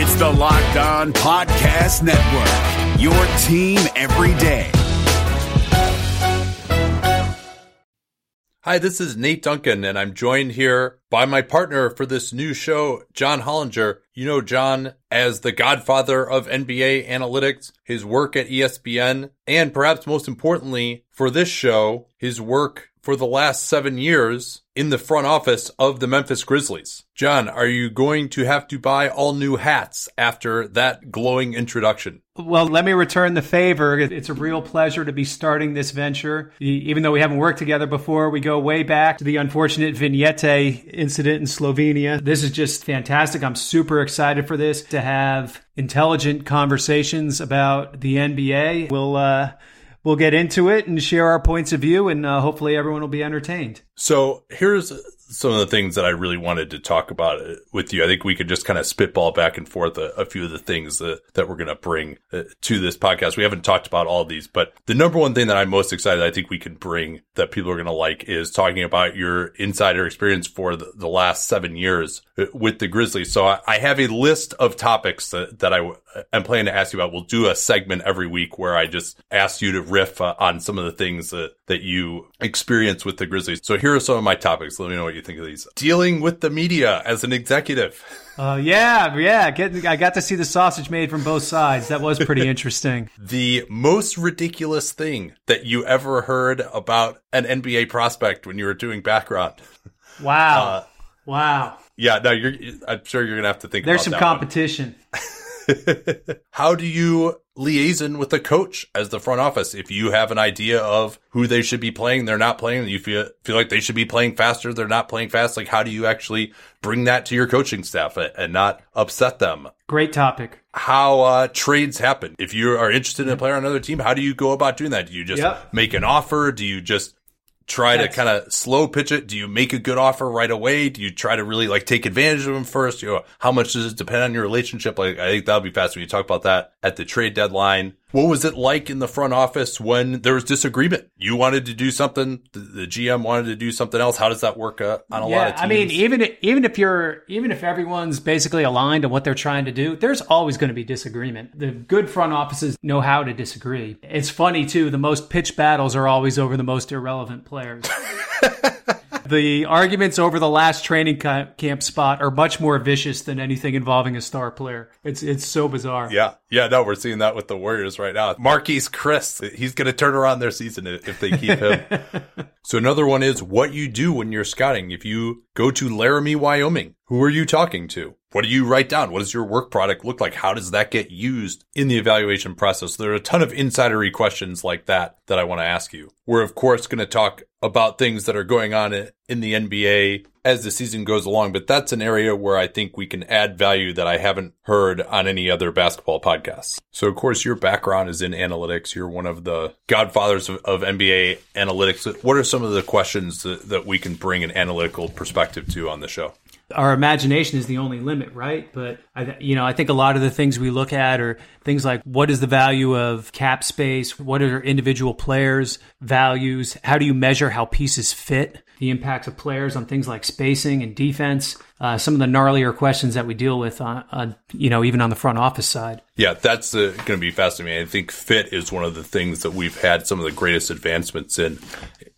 It's the Locked On Podcast Network. Your team every day. Hi, this is Nate Duncan, and I'm joined here by my partner for this new show, John Hollinger. You know John as the godfather of NBA analytics, his work at ESPN, and perhaps most importantly for this show, his work for the last seven years in the front office of the Memphis Grizzlies. John, are you going to have to buy all new hats after that glowing introduction? Well, let me return the favor. It's a real pleasure to be starting this venture. Even though we haven't worked together before, we go way back to the unfortunate Vignette incident in Slovenia. This is just fantastic. I'm super excited for this to have intelligent conversations about the NBA. We'll, uh, we'll get into it and share our points of view, and uh, hopefully everyone will be entertained. So here's some of the things that I really wanted to talk about uh, with you. I think we could just kind of spitball back and forth a, a few of the things that, that we're going to bring uh, to this podcast. We haven't talked about all these, but the number one thing that I'm most excited I think we can bring that people are going to like is talking about your insider experience for the, the last seven years uh, with the Grizzlies. So I, I have a list of topics that, that I am planning to ask you about. We'll do a segment every week where I just ask you to riff uh, on some of the things that, that you experience with the Grizzlies. So here are some of my topics. Let me know what you think of these. Dealing with the media as an executive. Uh, yeah, yeah. Get, I got to see the sausage made from both sides. That was pretty interesting. the most ridiculous thing that you ever heard about an NBA prospect when you were doing background. Wow. Uh, wow. Yeah, no, you're. I'm sure you're gonna have to think. About it. There's some competition. How do you liaison with the coach as the front office? If you have an idea of who they should be playing, they're not playing, you feel feel like they should be playing faster, they're not playing fast. Like, how do you actually bring that to your coaching staff and not upset them? Great topic. How uh, trades happen. If you are interested in a player on another team, how do you go about doing that? Do you just yep. make an offer? Do you just try to kind of slow pitch it? Do you make a good offer right away? Do you try to really like take advantage of them first? You know, how much does it depend on your relationship? Like, I think that'll be fast when you talk about that at the trade deadline. What was it like in the front office when there was disagreement? You wanted to do something, the, GM wanted to do something else. How does that work uh, on a yeah, lot of teams? I mean, even even if you're even if everyone's basically aligned on what they're trying to do, there's always going to be disagreement. The good front offices know how to disagree. It's funny too. The most pitch battles are always over the most irrelevant players. the arguments over the last training camp spot are much more vicious than anything involving a star player. It's it's so bizarre. Yeah, yeah. No, we're seeing that with the Warriors right now. Marquese Chriss, he's going to turn around their season if they keep him. so another one is what you do when you're scouting. If you go to Laramie, Wyoming, who are you talking to? What do you write down? What does your work product look like? How does that get used in the evaluation process? There are a ton of insidery questions like that that I want to ask you. We're of course going to talk about things that are going on in the NBA as the season goes along, but that's an area where I think we can add value that I haven't heard on any other basketball podcasts. So of course your background is in analytics. You're one of the godfathers of, of NBA analytics. What are some of the questions that, that we can bring an analytical perspective to on the show? Our imagination is the only limit, right? But I, you know, I think a lot of the things we look at are things like what is the value of cap space? What are individual players' values? How do you measure how pieces fit? The impacts of players on things like spacing and defense. Uh, some of the gnarlier questions that we deal with on, on you know, even on the front office side. Yeah, that's uh, going to be fascinating. I think fit is one of the things that we've had some of the greatest advancements in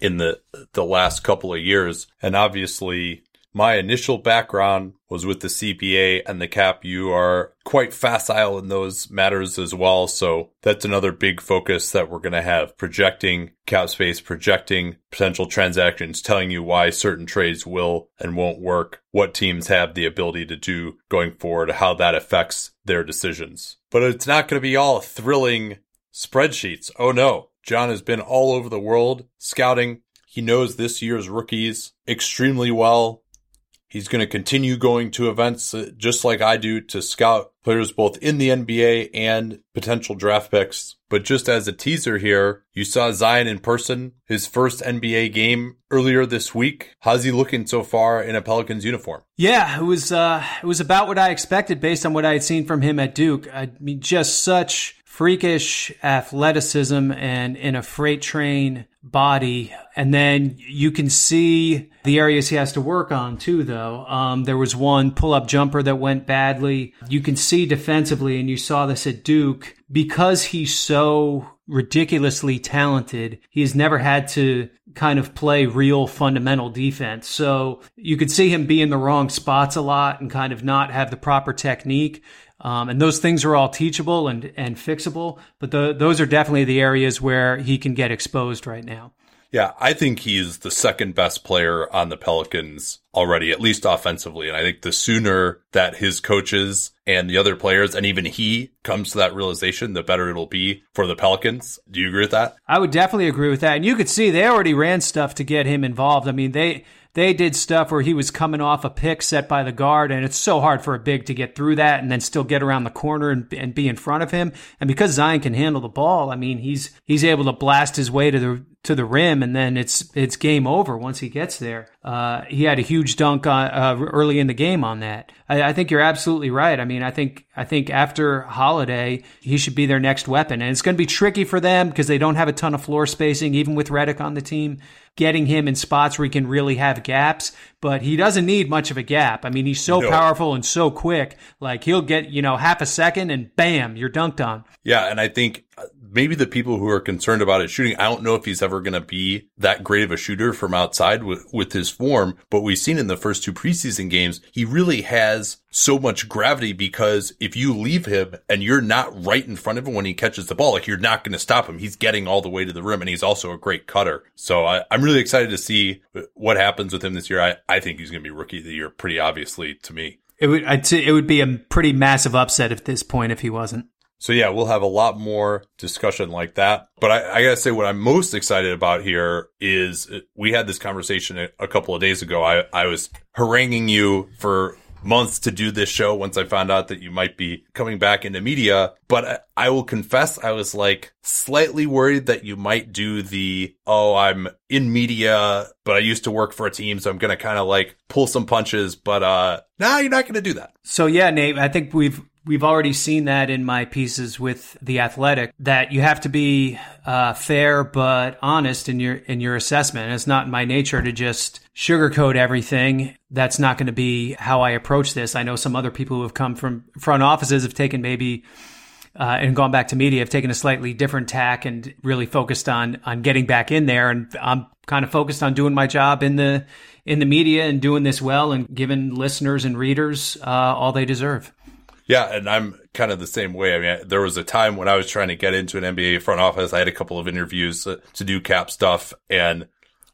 in the the last couple of years, and obviously my initial background was with the CBA and the cap. You are quite facile in those matters as well. So that's another big focus that we're going to have projecting cap space, projecting potential transactions, telling you why certain trades will and won't work, what teams have the ability to do going forward, how that affects their decisions. But it's not going to be all thrilling spreadsheets. Oh no. John has been all over the world scouting. He knows this year's rookies extremely well He's going to continue going to events uh, just like I do to scout players both in the NBA and potential draft picks. But just as a teaser here, you saw Zion in person, his first NBA game earlier this week. How's he looking so far in a Pelicans uniform? Yeah, it was uh, it was about what I expected based on what I had seen from him at Duke. I mean, just such freakish athleticism and in a freight train body. And then you can see the areas he has to work on too, though. Um, there was one pull up jumper that went badly. You can see defensively, and you saw this at Duke, because he's so ridiculously talented, he has never had to kind of play real fundamental defense. So you could see him be in the wrong spots a lot and kind of not have the proper technique. Um, and those things are all teachable and, and fixable, but the, those are definitely the areas where he can get exposed right now. Yeah, I think he's the second best player on the Pelicans already, at least offensively. And I think the sooner that his coaches and the other players and even he comes to that realization, the better it'll be for the Pelicans. Do you agree with that? I would definitely agree with that. And you could see they already ran stuff to get him involved. I mean, they, they did stuff where he was coming off a pick set by the guard, and it's so hard for a big to get through that and then still get around the corner and, and be in front of him. And because Zion can handle the ball, I mean, he's he's able to blast his way to the to the rim, and then it's it's game over once he gets there. Uh, he had a huge dunk on, uh, early in the game on that. I, I, think you're absolutely right. I mean, I think I think after Holiday, he should be their next weapon, and it's going to be tricky for them because they don't have a ton of floor spacing, even with Redick on the team. Getting him in spots where he can really have gaps, but he doesn't need much of a gap. I mean, he's so no. powerful and so quick. Like he'll get you know half a second, and bam, you're dunked on. Yeah, and I think uh, maybe the people who are concerned about his shooting, I don't know if he's ever going to be that great of a shooter from outside with, with his form, but we've seen in the first two preseason games, he really has so much gravity because if you leave him and you're not right in front of him when he catches the ball, like you're not going to stop him. He's getting all the way to the rim and he's also a great cutter. So I, am really excited to see uh, what happens with him this year. I, I think he's going to be rookie of the year pretty obviously to me. It would, I'd say it would be a pretty massive upset at this point if he wasn't. So yeah, we'll have a lot more discussion like that. But I, I, gotta say, what I'm most excited about here is uh, we had this conversation a, couple of days ago. I, I was haranguing you for months to do this show once I found out that you might be coming back into media. But I, will confess, I was like slightly worried that you might do the, oh, I'm in media, but I used to work for a team. So I'm going to kind of like pull some punches, but, uh, nah, you're not going to do that. So yeah, Nate, I think we've We've already seen that in my pieces with the athletic that you have to be uh, fair but honest in your in your assessment. It's not my nature to just sugarcoat everything. That's not going to be how I approach this. I know some other people who have come from front offices have taken maybe uh, and gone back to media have taken a slightly different tack and really focused on on getting back in there. And I'm kind of focused on doing my job in the in the media and doing this well and giving listeners and readers uh, all they deserve. Yeah, and I'm kind of the same way. I mean, there was a time when I was trying to get into an NBA front office. I had a couple of interviews to do cap stuff and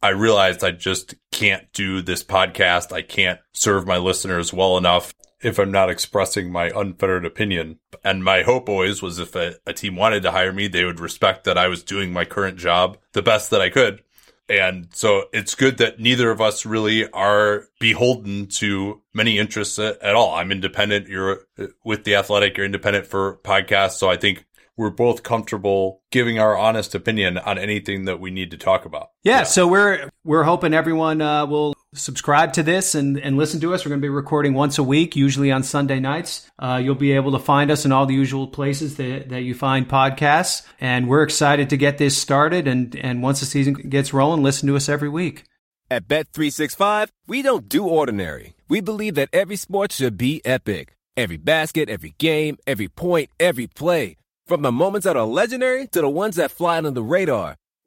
I realized I just can't do this podcast. I can't serve my listeners well enough if I'm not expressing my unfettered opinion. And my hope always was if a, a, team wanted to hire me, they would respect that I was doing my current job the best that I could. And so it's good that neither of us really are beholden to many interests at, all. I'm independent. You're with the athletic. You're independent for podcasts. So I think we're both comfortable giving our honest opinion on anything that we need to talk about. Yeah. yeah. So we're, we're hoping everyone uh, will subscribe to this and, and listen to us. We're going to be recording once a week, usually on Sunday nights. Uh, you'll be able to find us in all the usual places that, that you find podcasts. And we're excited to get this started. And, and once the season gets rolling, listen to us every week. At Bet365, we don't do ordinary. We believe that every sport should be epic. Every basket, every game, every point, every play. From the moments that are legendary to the ones that fly under the radar.